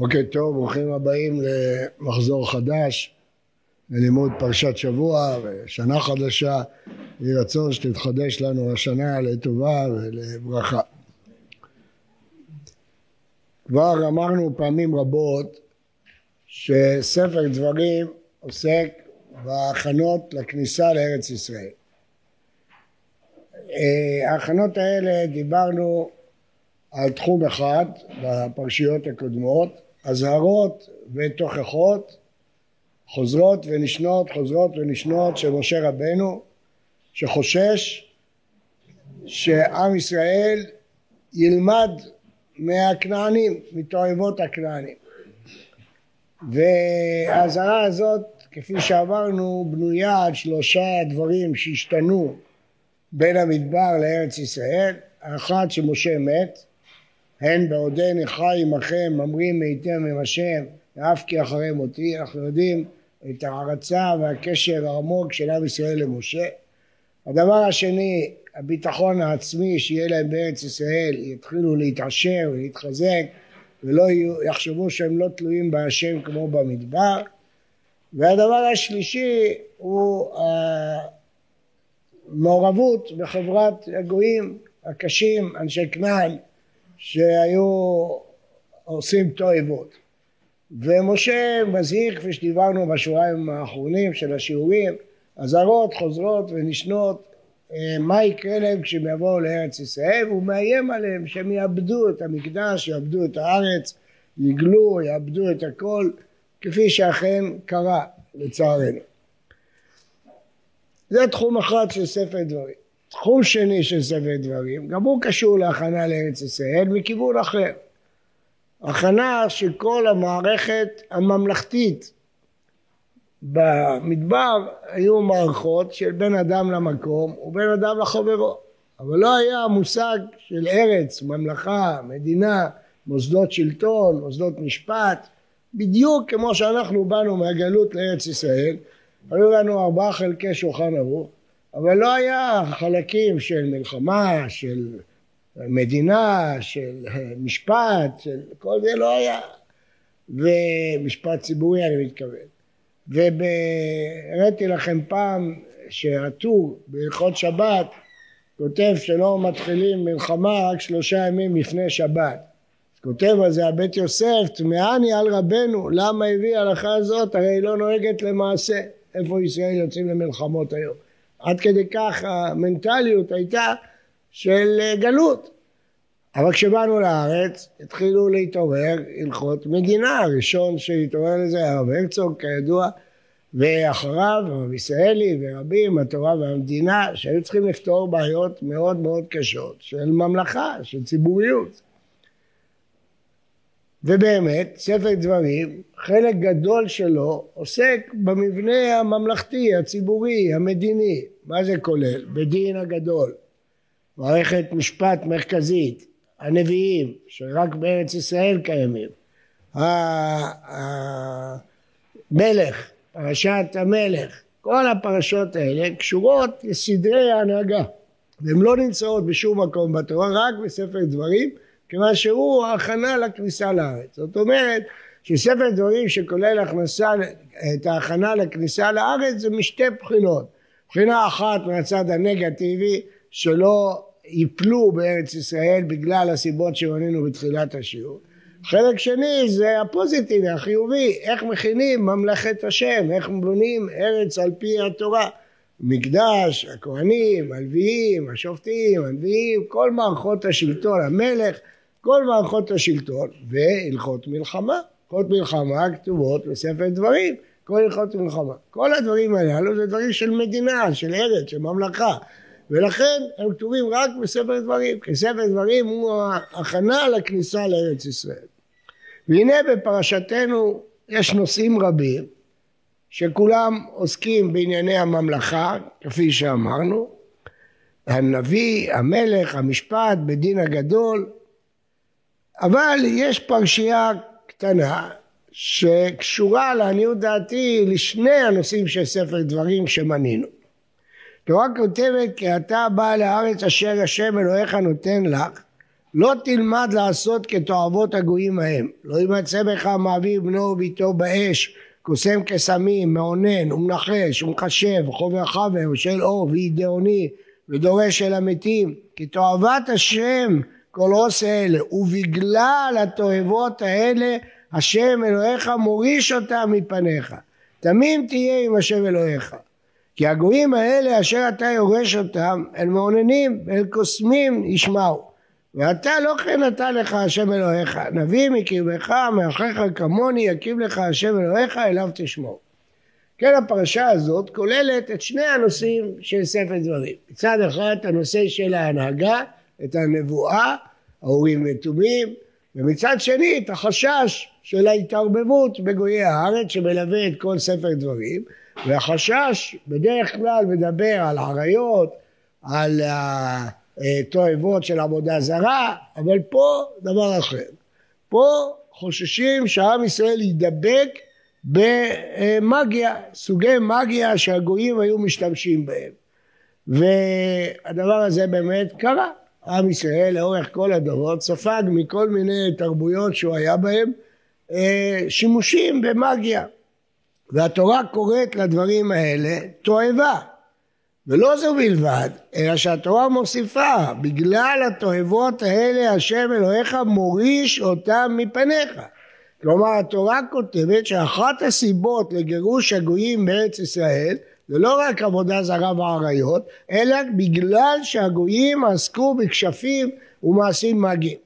בוקר טוב, ברוכים הבאים למחזור חדש, ללימוד פרשת שבוע ושנה חדשה. יהי רצון שתתחדש לנו השנה לטובה ולברכה. כבר אמרנו פעמים רבות שספר דברים עוסק בהכנות לכניסה לארץ ישראל. אה, ההכנות האלה דיברנו על תחום אחד בפרשיות הקודמות, אזהרות ותוכחות חוזרות ונשנות, חוזרות ונשנות של משה רבנו שחושש שעם ישראל ילמד מהכנענים, מתועבות הכנענים. והאזהרה הזאת, כפי שאמרנו, בנויה על שלושה דברים שהשתנו בין המדבר לארץ ישראל. האחד שמשה מת, הן בעודני חי עמכם ממרים מאיתם עם השם ואף כי אחרי מותי אנחנו יודעים את ההערצה והקשר העמוק של עם ישראל למשה. הדבר השני הביטחון העצמי שיהיה להם בארץ ישראל יתחילו להתעשר ולהתחזק ולא יחשבו שהם לא תלויים בהשם כמו במדבר. והדבר השלישי הוא המעורבות בחברת הגויים הקשים אנשי כנען שהיו עושים תועבות. ומשה מזהיר, כפי שדיברנו בשבועיים האחרונים של השיעורים, אזהרות חוזרות ונשנות אה, מה יקרה להם כשהם יבואו לארץ ישראל, והוא מאיים עליהם שהם יאבדו את המקדש, יאבדו את הארץ, יגלו, יאבדו את הכל, כפי שאכן קרה לצערנו. זה תחום אחד של ספר דברים. תחום שני של ספר דברים, גם הוא קשור להכנה לארץ ישראל מכיוון אחר. הכנה של כל המערכת הממלכתית. במדבר היו מערכות של בין אדם למקום ובין אדם לחברו, אבל לא היה מושג של ארץ, ממלכה, מדינה, מוסדות שלטון, מוסדות משפט, בדיוק כמו שאנחנו באנו מהגלות לארץ ישראל, היו לנו ארבעה חלקי שולחן ערוך אבל לא היה חלקים של מלחמה, של מדינה, של משפט, של כל זה לא היה. ומשפט ציבורי אני מתכוון. והראיתי לכם פעם שהטור בהלכות שבת כותב שלא מתחילים מלחמה רק שלושה ימים לפני שבת. כותב על זה הבית יוסף, תמהני על רבנו, למה הביא ההלכה הזאת? הרי היא לא נוהגת למעשה. איפה ישראל יוצאים למלחמות היום? עד כדי כך המנטליות הייתה של גלות. אבל כשבאנו לארץ התחילו להתעורר הלכות מדינה, הראשון שהתעורר לזה היה הרב הרצוג כידוע ואחריו הרב ישראלי ורבים, התורה והמדינה שהיו צריכים לפתור בעיות מאוד מאוד קשות של ממלכה, של ציבוריות ובאמת, ספר דברים, חלק גדול שלו עוסק במבנה הממלכתי, הציבורי, המדיני. מה זה כולל? בדין הגדול, מערכת משפט מרכזית, הנביאים, שרק בארץ ישראל קיימים, המלך, פרשת המלך, כל הפרשות האלה קשורות לסדרי ההנהגה. והן לא נמצאות בשום מקום בתורה, רק בספר דברים כיוון שהוא ההכנה לכניסה לארץ. זאת אומרת שספר דברים שכולל הכנסה, את ההכנה לכניסה לארץ זה משתי בחינות. בחינה אחת מהצד הנגטיבי שלא ייפלו בארץ ישראל בגלל הסיבות שמנינו בתחילת השיעור. חלק שני זה הפוזיטיבי, החיובי, איך מכינים ממלכת השם, איך בונים ארץ על פי התורה. מקדש, הכהנים, הלוויים, השופטים, הנביאים, כל מערכות השלטון, המלך, כל מערכות השלטון והלכות מלחמה. הלכות מלחמה כתובות בספר דברים, כל הלכות מלחמה. כל הדברים הללו זה דברים של מדינה, של ארץ, של ממלכה. ולכן הם כתובים רק בספר דברים, כי ספר דברים הוא ההכנה לכניסה לארץ ישראל. והנה בפרשתנו יש נושאים רבים שכולם עוסקים בענייני הממלכה, כפי שאמרנו, הנביא, המלך, המשפט, בדין הגדול, אבל יש פרשייה קטנה שקשורה לעניות דעתי לשני הנושאים של ספר דברים שמנינו. התורה כותבת כי אתה בא לארץ אשר השם אלוהיך נותן לך לא תלמד לעשות כתועבות הגויים ההם. לא ימצא בך מעביר בנו וביתו באש, קוסם קסמים, מאונן, ומנחש, ומחשב, וחובר חבר, ושל אור, ואידאוני, ודורש אל המתים. כי תועבת השם כל עושה אלה, ובגלל התועבות האלה השם אלוהיך מוריש אותם מפניך. תמים תהיה עם השם אלוהיך. כי הגויים האלה אשר אתה יורש אותם, הם מעוננים, הם קוסמים ישמעו. ואתה לא כן נתן לך השם אלוהיך, נביא מקרבך, מאחיך כמוני, יקים לך השם אלוהיך, אליו תשמור. כן הפרשה הזאת כוללת את שני הנושאים של ספר דברים. מצד אחד הנושא של ההנהגה, את הנבואה, האורים ותומים, ומצד שני את החשש של ההתערבבות בגויי הארץ שמלווה את כל ספר דברים, והחשש בדרך כלל מדבר על עריות, על התועבות של עבודה זרה, אבל פה דבר אחר. פה חוששים שעם ישראל יידבק במאגיה, סוגי מאגיה שהגויים היו משתמשים בהם. והדבר הזה באמת קרה. עם ישראל לאורך כל הדורות ספג מכל מיני תרבויות שהוא היה בהם אה, שימושים במאגיה. והתורה קוראת לדברים האלה תועבה. ולא זו בלבד, אלא שהתורה מוסיפה, בגלל התועבות האלה השם אלוהיך מוריש אותם מפניך. כלומר התורה כותבת שאחת הסיבות לגירוש הגויים בארץ ישראל זה לא רק עבודה זרה ועריות, אלא בגלל שהגויים עסקו בכשפים ומעשים מגים.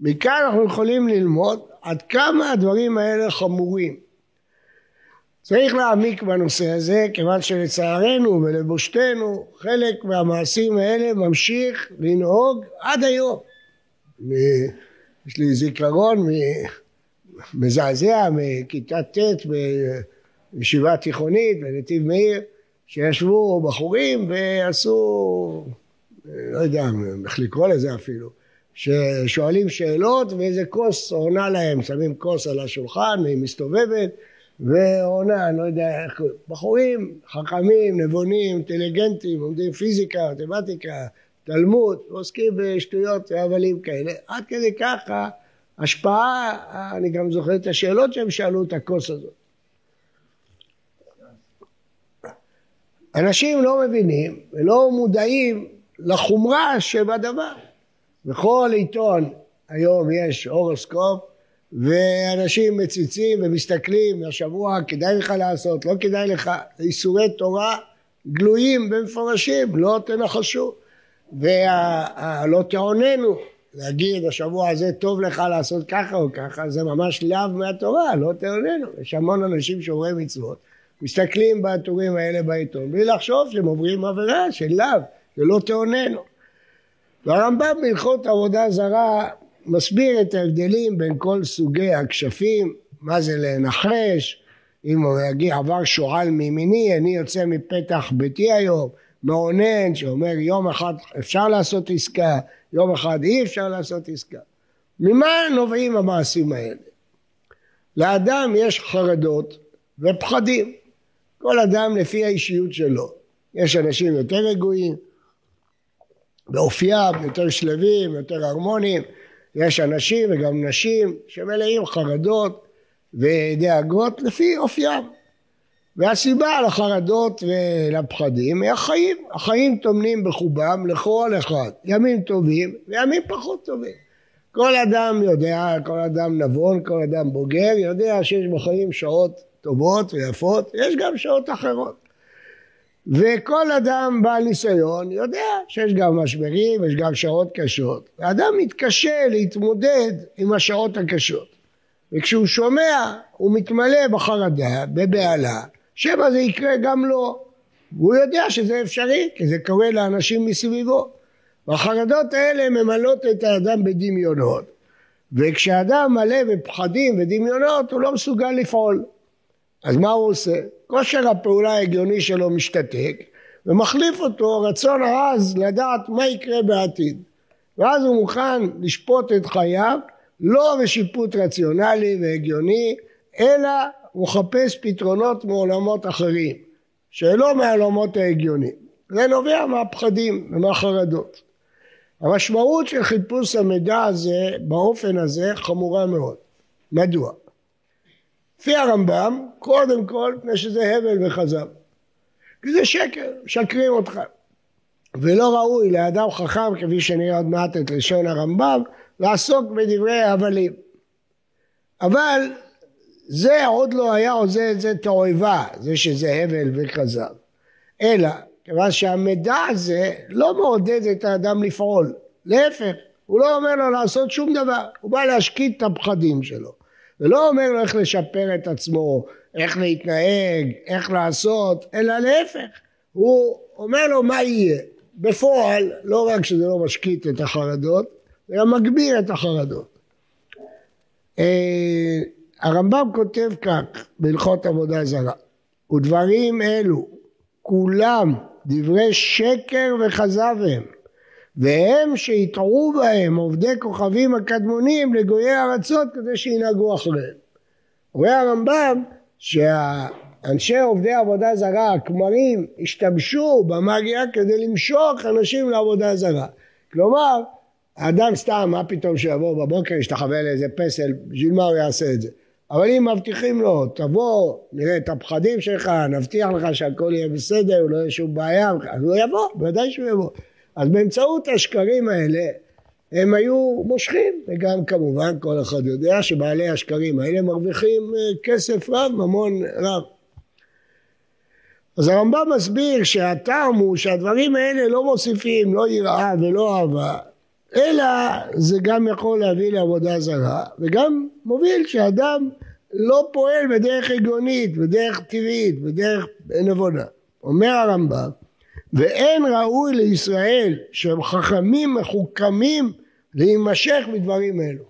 מכאן אנחנו יכולים ללמוד עד כמה הדברים האלה חמורים. צריך להעמיק בנושא הזה, כיוון שלצערנו ולבושתנו, חלק מהמעשים האלה ממשיך לנהוג עד היום. יש לי זיכרון מזעזע מכיתה ט' בישיבה תיכונית בנתיב מאיר, שישבו בחורים ועשו, לא יודע איך לקרוא לזה אפילו, ששואלים שאלות ואיזה כוס עונה להם, שמים כוס על השולחן, היא מסתובבת ועונה, אני לא יודע איך, בחורים חכמים, נבונים, אינטליגנטים, לומדים פיזיקה, מתמטיקה, תלמוד, עוסקים בשטויות והבלים כאלה, עד כדי ככה השפעה, אני גם זוכר את השאלות שהם שאלו את הכוס הזאת. אנשים לא מבינים ולא מודעים לחומרה שבדבר. בכל עיתון היום יש הורוסקופ ואנשים מציצים ומסתכלים, השבוע כדאי לך לעשות, לא כדאי לך, איסורי תורה גלויים ומפורשים, לא תנחשו. ולא תעוננו, להגיד השבוע הזה טוב לך לעשות ככה או ככה, זה ממש לאו מהתורה, לא תעוננו, יש המון אנשים שומרי מצוות, מסתכלים בטורים האלה בעיתון, בלי לחשוב שהם עוברים עבירה של לאו, זה לא תעוננו. והרמב"ם בהלכות עבודה זרה מסביר את ההבדלים בין כל סוגי הכשפים, מה זה לנחש, אם הוא יגיד עבר שועל מימיני, אני יוצא מפתח ביתי היום, מעונן שאומר יום אחד אפשר לעשות עסקה, יום אחד אי אפשר לעשות עסקה. ממה נובעים המעשים האלה? לאדם יש חרדות ופחדים, כל אדם לפי האישיות שלו. יש אנשים יותר רגועים, באופיים, יותר שלווים, יותר הרמוניים, יש אנשים וגם נשים שמלאים חרדות ודאגות לפי אופיים. והסיבה לחרדות ולפחדים היא החיים. החיים טומנים בחובם לכל אחד. ימים טובים וימים פחות טובים. כל אדם יודע, כל אדם נבון, כל אדם בוגר, יודע שיש בחיים שעות טובות ויפות, יש גם שעות אחרות. וכל אדם בעל ניסיון יודע שיש גם משברים, יש גם שעות קשות. האדם מתקשה להתמודד עם השעות הקשות. וכשהוא שומע, הוא מתמלא בחרדה, בבהלה, שמא זה יקרה גם לו. והוא יודע שזה אפשרי, כי זה קורה לאנשים מסביבו. והחרדות האלה ממלאות את האדם בדמיונות. וכשאדם מלא בפחדים ודמיונות, הוא לא מסוגל לפעול. אז מה הוא עושה? כושר הפעולה ההגיוני שלו משתתק ומחליף אותו רצון העז לדעת מה יקרה בעתיד. ואז הוא מוכן לשפוט את חייו לא בשיפוט רציונלי והגיוני, אלא הוא מחפש פתרונות מעולמות אחרים, שלא מהעולמות ההגיוניים. זה נובע מהפחדים ומהחרדות. המשמעות של חיפוש המידע הזה באופן הזה חמורה מאוד. מדוע? לפי הרמב"ם, קודם כל, מפני שזה הבל וכזב. כי זה שקר, משקרים אותך. ולא ראוי לאדם חכם, כפי שנראה עוד מעט את לשון הרמב"ם, לעסוק בדברי הבלים. אבל זה עוד לא היה עושה את זה תועבה, זה שזה הבל וכזב. אלא, כיוון שהמידע הזה לא מעודד את האדם לפעול, להפך, הוא לא אומר לו לעשות שום דבר, הוא בא להשקיט את הפחדים שלו. ולא אומר לו איך לשפר את עצמו, איך להתנהג, איך לעשות, אלא להפך, הוא אומר לו מה יהיה. בפועל, לא רק שזה לא משקיט את החרדות, זה גם מגביר את החרדות. אה, הרמב"ם כותב כך בהלכות עבודה זרה, ודברים אלו כולם דברי שקר וכזב הם, והם שיטעו בהם עובדי כוכבים הקדמונים לגויי ארצות כדי שינהגו אחריהם. אומר הרמב"ם שהאנשי עובדי עבודה זרה, הכמרים, השתמשו במאגיה כדי למשוך אנשים לעבודה זרה. כלומר, האדם סתם, מה פתאום שיבוא בבוקר, ישתחווה לאיזה פסל, בשביל מה הוא יעשה את זה? אבל אם מבטיחים לו, תבוא, נראה את הפחדים שלך, נבטיח לך שהכל יהיה בסדר, לא יהיה שום בעיה, אז הוא יבוא, בוודאי שהוא יבוא. אז באמצעות השקרים האלה הם היו מושכים, וגם כמובן כל אחד יודע שבעלי השקרים האלה מרוויחים אה, כסף רב, ממון רב. אז הרמב"ם מסביר שהטעם הוא שהדברים האלה לא מוסיפים לא יראה ולא אהבה, אלא זה גם יכול להביא לעבודה זרה, וגם מוביל שאדם לא פועל בדרך הגיונית, בדרך טבעית, בדרך נבונה. אומר הרמב"ם, ואין ראוי לישראל שהם חכמים מחוכמים להימשך בדברים אלו.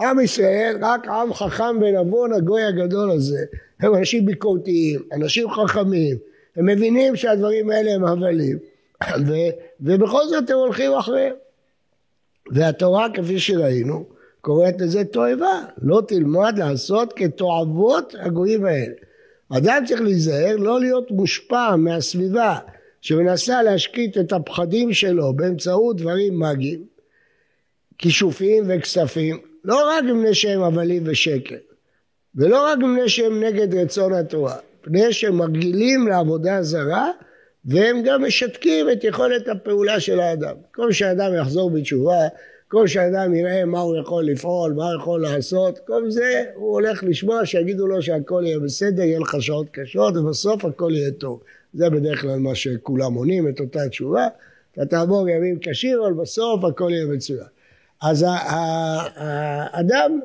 עם ישראל, רק עם חכם ונבון, הגוי הגדול הזה, הם אנשים ביקורתיים, אנשים חכמים, הם מבינים שהדברים האלה הם הבלים, ו- ובכל זאת הם הולכים אחריהם. והתורה, כפי שראינו, קוראת לזה תועבה, לא תלמד לעשות כתועבות הגויים האלה. אדם צריך להיזהר לא להיות מושפע מהסביבה שמנסה להשקיט את הפחדים שלו באמצעות דברים מאגיים, כישופים וכספים, לא רק מפני שהם הבלים ושקר, ולא רק מפני שהם נגד רצון התורה, מפני שהם מרגילים לעבודה זרה והם גם משתקים את יכולת הפעולה של האדם. כל שהאדם יחזור בתשובה, כל שהאדם יראה מה הוא יכול לפעול, מה הוא יכול לעשות, כל זה הוא הולך לשמוע שיגידו לו שהכל יהיה בסדר, יהיה לך שעות קשות ובסוף הכל יהיה טוב. זה בדרך כלל מה שכולם עונים את אותה תשובה. אתה תעבור ימים קשים אבל בסוף הכל יהיה מצוין. אז האדם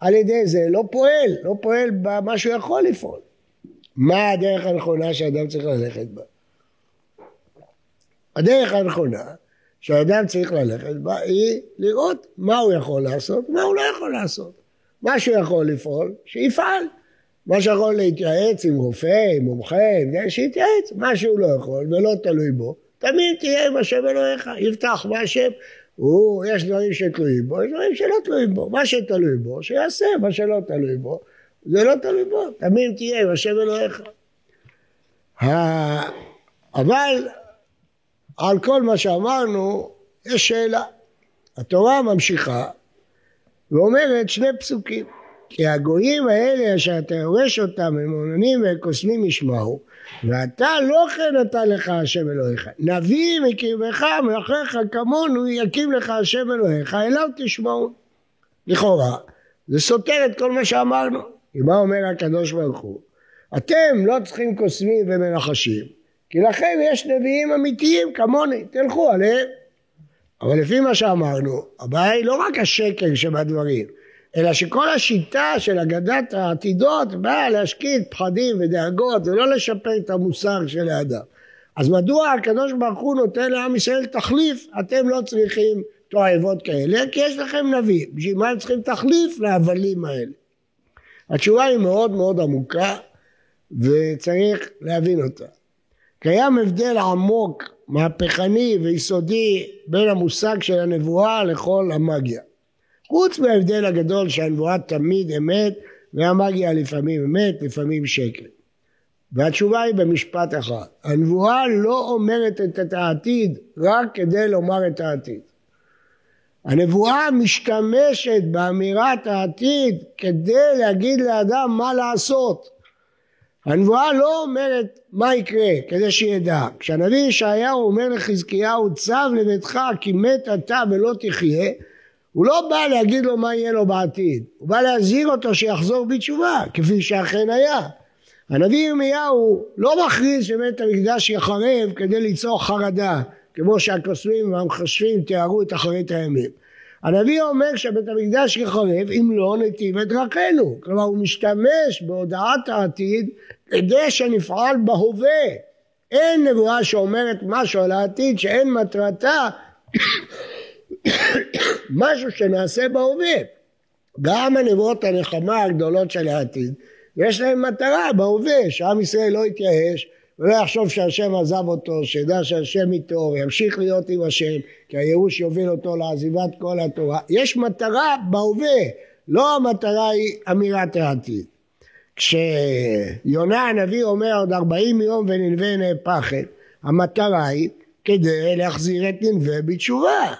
על ידי זה לא פועל, לא פועל במה שהוא יכול לפעול. מה הדרך הנכונה שאדם צריך ללכת בה? הדרך הנכונה שהאדם צריך ללכת בה היא לראות מה הוא יכול לעשות, מה הוא לא יכול לעשות. מה שהוא יכול לפעול, שיפעל. מה שיכול להתייעץ עם רופא, עם מומחה, שיתייעץ. מה שהוא לא יכול ולא תלוי בו, תמיד תהיה עם השם אלוהיך, יבטח בהשם. הוא, יש דברים שתלויים בו, יש דברים שלא תלויים בו. מה שתלוי בו, שיעשה, מה שלא תלוי בו, זה לא תלוי בו. תמיד תהיה עם השם אלוהיך. אבל על כל מה שאמרנו, יש שאלה. התורה ממשיכה ואומרת שני פסוקים. כי הגויים האלה אשר אתה יורש אותם הם עוננים וקוסמים ישמעו ואתה לא כן נתן לך השם אלוהיך. נביא מקרבך מאחריך כמונו יקים לך השם אלוהיך אליו תשמעו. לכאורה זה סותר את כל מה שאמרנו. כי מה אומר הקדוש ברוך הוא? אתם לא צריכים קוסמים ומנחשים כי לכם יש נביאים אמיתיים כמוני. תלכו עליהם. אבל לפי מה שאמרנו הבעיה היא לא רק השקר שבדברים אלא שכל השיטה של אגדת העתידות באה להשקיט פחדים ודאגות ולא לשפר את המוסר של האדם. אז מדוע הקדוש ברוך הוא נותן לעם ישראל תחליף? אתם לא צריכים תועבות כאלה כי יש לכם נביא. בשביל מה הם צריכים תחליף להבלים האלה? התשובה היא מאוד מאוד עמוקה וצריך להבין אותה. קיים הבדל עמוק, מהפכני ויסודי בין המושג של הנבואה לכל המאגיה. חוץ מההבדל הגדול שהנבואה תמיד אמת והמאגיה לפעמים אמת, לפעמים שקר. והתשובה היא במשפט אחד. הנבואה לא אומרת את העתיד רק כדי לומר את העתיד. הנבואה משתמשת באמירת העתיד כדי להגיד לאדם מה לעשות. הנבואה לא אומרת מה יקרה כדי שידע. כשהנביא ישעיהו אומר לחזקיהו צו לביתך כי מת אתה ולא תחיה הוא לא בא להגיד לו מה יהיה לו בעתיד, הוא בא להזהיר אותו שיחזור בתשובה, כפי שאכן היה. הנביא ירמיהו לא מכריז שבית המקדש יחרב כדי ליצור חרדה, כמו שהקוסמים והמחשבים תיארו את אחרית הימים. הנביא אומר שבית המקדש יחרב אם לא נתיב את דרכנו. כלומר הוא משתמש בהודעת העתיד כדי שנפעל בהווה. אין נבואה שאומרת משהו על העתיד שאין מטרתה משהו שנעשה בהווה. גם הנבואות הנחמה הגדולות של העתיד, יש להם מטרה בהווה, שעם ישראל לא יתייאש ולא יחשוב שהשם עזב אותו, שידע שהשם איתו וימשיך להיות עם השם, כי הייאוש יוביל אותו לעזיבת כל התורה. יש מטרה בהווה, לא המטרה היא אמירת העתיד. כשיונה הנביא אומר עוד ארבעים יום וננבה נהפכת, המטרה היא כדי להחזיר את ננבה בתשובה.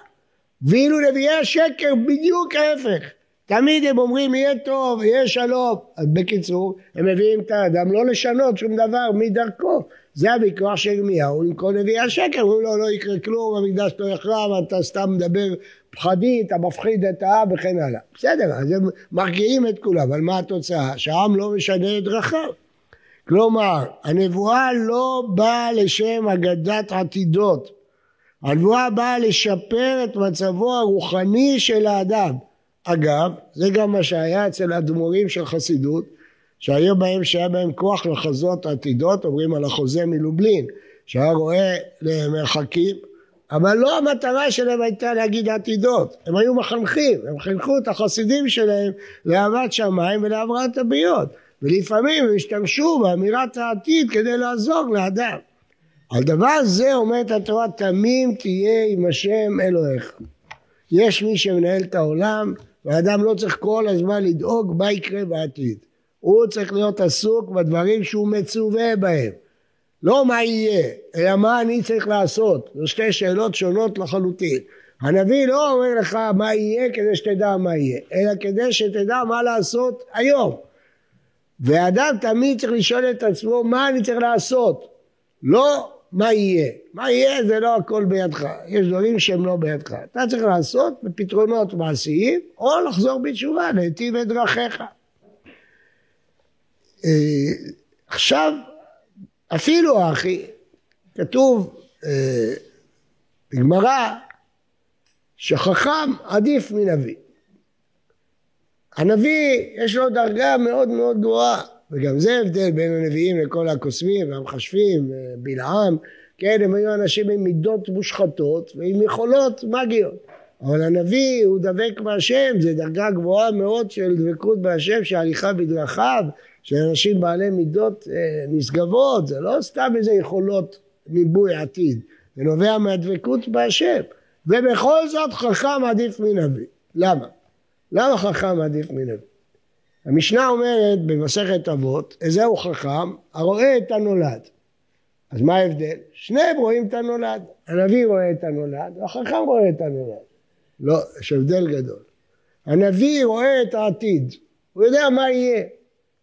ואילו נביאי השקר בדיוק ההפך. תמיד הם אומרים יהיה טוב, יהיה שלום. אז בקיצור, הם מביאים את האדם לא לשנות שום דבר מדרכו. זה הוויכוח של ירמיהו עם כל נביאי השקר, אומרים לו לא יקרה כלום, המקדש לא יחרב, אתה סתם מדבר פחדי, אתה מפחיד את העם וכן הלאה. בסדר, אז הם מרגיעים את כולם, אבל מה התוצאה? שהעם לא משנה את דרכיו. כלומר, הנבואה לא באה לשם אגדת עתידות, הנבואה באה לשפר את מצבו הרוחני של האדם. אגב, זה גם מה שהיה אצל האדמו"רים של חסידות, שהיו בהם, שהיה בהם כוח לחזות עתידות, אומרים על החוזה מלובלין, שהיה רואה למרחקים, אבל לא המטרה שלהם הייתה להגיד עתידות, הם היו מחנכים, הם חינכו את החסידים שלהם לאהבת שמיים ולהבראת הבריות, ולפעמים הם השתמשו באמירת העתיד כדי לעזור לאדם. על דבר זה אומרת התורה תמים תהיה עם השם אלוהיך. יש מי שמנהל את העולם והאדם לא צריך כל הזמן לדאוג מה יקרה בעתיד. הוא צריך להיות עסוק בדברים שהוא מצווה בהם. לא מה יהיה, אלא מה אני צריך לעשות. זו שתי שאלות שונות לחלוטין. הנביא לא אומר לך מה יהיה כדי שתדע מה יהיה, אלא כדי שתדע מה לעשות היום. ואדם תמיד צריך לשאול את עצמו מה אני צריך לעשות. לא מה יהיה. מה יהיה זה לא הכל בידך, יש דברים שהם לא בידך. אתה צריך לעשות בפתרונות מעשיים, או לחזור בתשובה, להיטיב את דרכיך. אה, עכשיו, אפילו אחי, כתוב אה, בגמרא שחכם עדיף מנביא. הנביא יש לו דרגה מאוד מאוד גבוהה וגם זה הבדל בין הנביאים לכל הקוסמים והמחשבים, בלעם, כן, הם היו אנשים עם מידות מושחתות ועם יכולות מגיות. אבל הנביא הוא דבק בהשם, זה דרגה גבוהה מאוד של דבקות בהשם, שהליכה בדרכיו, של אנשים בעלי מידות אה, נשגבות, זה לא סתם איזה יכולות ניבוי עתיד, זה נובע מהדבקות בהשם. ובכל זאת חכם עדיף מנביא. למה? למה חכם עדיף מנביא? המשנה אומרת במסכת אבות, איזהו חכם הרואה את הנולד. אז מה ההבדל? שניהם רואים את הנולד. הנביא רואה את הנולד, והחכם רואה את הנולד. לא, יש הבדל גדול. הנביא רואה את העתיד, הוא יודע מה יהיה,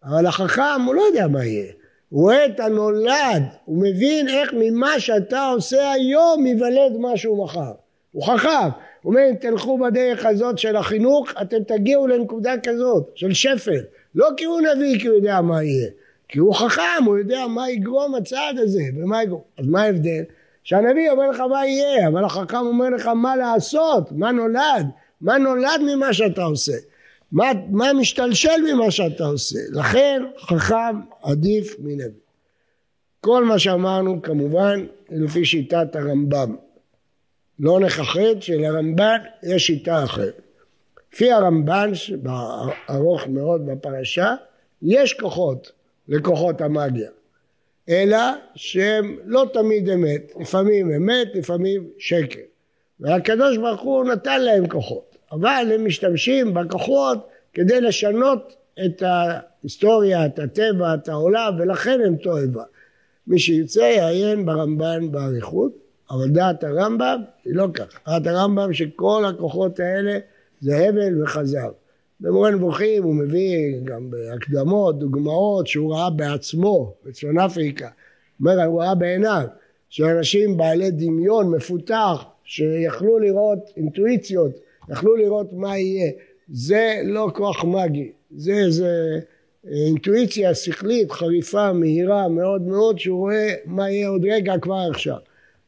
אבל החכם הוא לא יודע מה יהיה. הוא רואה את הנולד, הוא מבין איך ממה שאתה עושה היום ייוולד משהו מחר. הוא חכם, הוא אומר, אם תלכו בדרך הזאת של החינוך, אתם תגיעו לנקודה כזאת, של שפל. לא כי הוא נביא, כי הוא יודע מה יהיה. כי הוא חכם, הוא יודע מה יגרום הצעד הזה, ומה יגרום. אז מה ההבדל? שהנביא אומר לך מה יהיה, אבל החכם אומר לך מה לעשות, מה נולד, מה נולד ממה שאתה עושה, מה, מה משתלשל ממה שאתה עושה. לכן חכם עדיף מנביא. כל מה שאמרנו כמובן לפי שיטת הרמב"ם. לא נכחד שלרמב"ן יש שיטה אחרת. לפי הרמב"ן, ארוך מאוד בפרשה, יש כוחות לכוחות המאגיה, אלא שהם לא תמיד אמת, לפעמים אמת, לפעמים שקר. והקדוש ברוך הוא נתן להם כוחות, אבל הם משתמשים בכוחות כדי לשנות את ההיסטוריה, את הטבע, את העולם, ולכן הם תועבה. מי שירצה יעיין ברמב"ן באריכות, אבל דעת הרמב"ם היא לא כך. דעת הרמב"ם שכל הכוחות האלה זה הבל וחזר. במורה נבוכים הוא מביא גם בהקדמות, דוגמאות שהוא ראה בעצמו בצפון אפריקה. אומר, הוא ראה בעיניו שאנשים בעלי דמיון מפותח שיכלו לראות אינטואיציות, יכלו לראות מה יהיה. זה לא כוח מגי, זה איזה אינטואיציה שכלית חריפה, מהירה מאוד מאוד, שהוא רואה מה יהיה עוד רגע כבר עכשיו.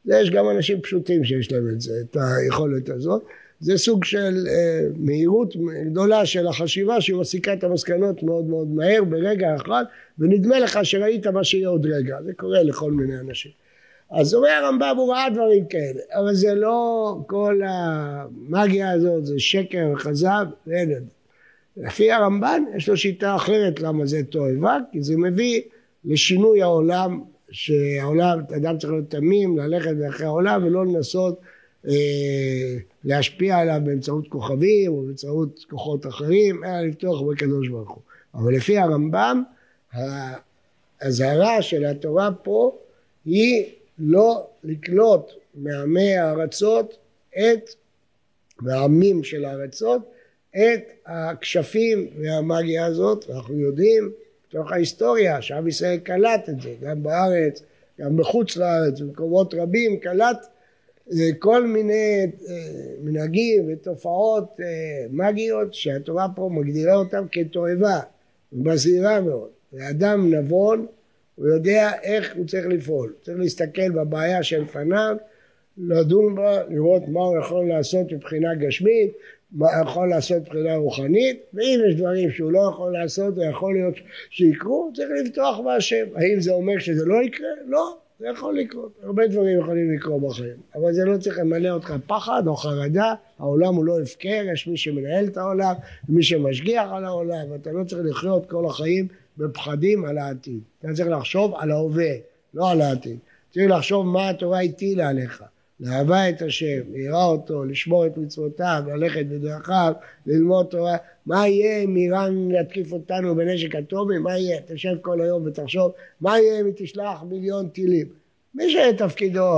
יש גם אנשים פשוטים שיש להם את זה, את היכולת הזאת. זה סוג של אה, מהירות גדולה של החשיבה שהיא מסיקה את המסקנות מאוד מאוד מהר ברגע אחד ונדמה לך שראית מה שיהיה עוד רגע, זה קורה לכל מיני אנשים. אז אומר הרמב"ם הוא ראה דברים כאלה, אבל זה לא כל המאגיה הזאת, זה שקר וכזב, ואין את זה. לפי הרמב"ן יש לו שיטה אחרת למה זה תועבה, כי זה מביא לשינוי העולם, שהעולם, אדם צריך להיות תמים, ללכת אחרי העולם ולא לנסות אה, להשפיע עליו באמצעות כוכבים או באמצעות כוחות אחרים, אלא לפתוח בקדוש ברוך הוא. אבל לפי הרמב"ם, האזהרה של התורה פה היא לא לקלוט מעמי הארצות את, מהעמים של הארצות, את הכשפים והמאגיה הזאת, ואנחנו יודעים בתוך ההיסטוריה שעם ישראל קלט את זה, גם בארץ, גם בחוץ לארץ, במקומות רבים קלט כל מיני אה, מנהגים ותופעות אה, מגיות שהתורה פה מגדירה אותם כתועבה ומזהירה מאוד. ואדם נבון הוא יודע איך הוא צריך לפעול, צריך להסתכל בבעיה שלפניו, לדון בה, לראות מה הוא יכול לעשות מבחינה גשמית, יכול לעשות מבחינה רוחנית, ואם יש דברים שהוא לא יכול לעשות ויכול להיות שיקרו, צריך לפתוח בהשם. האם זה אומר שזה לא יקרה? לא. זה יכול לקרות, הרבה דברים יכולים לקרות בחיים, אבל זה לא צריך למלא אותך פחד או חרדה, העולם הוא לא הפקר, יש מי שמנהל את העולם, מי שמשגיח על העולם, ואתה לא צריך לחיות כל החיים בפחדים על העתיד, אתה צריך לחשוב על ההווה, לא על העתיד, צריך לחשוב מה התורה הטילה עליך, לאהבה את השם, ליראה אותו, לשמור את מצוותיו, ללכת בדרכיו, ללמוד תורה. מה יהיה אם איראן יתקיף אותנו בנשק אטומי? מה יהיה? תשב כל היום ותחשוב, מה יהיה אם היא תשלח מיליון טילים? מי שתפקידו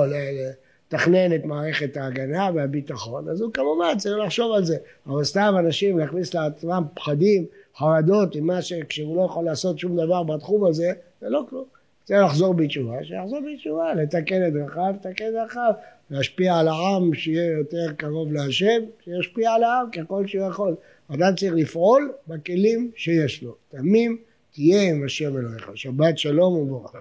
לתכנן את מערכת ההגנה והביטחון, אז הוא כמובן צריך לחשוב על זה. אבל סתם אנשים להכניס לעצמם פחדים, חרדות, עם מה שכשהוא לא יכול לעשות שום דבר בתחום הזה, זה לא כלום. צריך לחזור בתשובה, שיחזור בתשובה, לתקן את דרכיו, לתקן את דרכיו, להשפיע על העם שיהיה יותר קרוב להשם, שישפיע על העם ככל שהוא יכול. אדם צריך לפעול בכלים שיש לו. תמים תהיה עם השם אלוהיך. שבת שלום וברכה.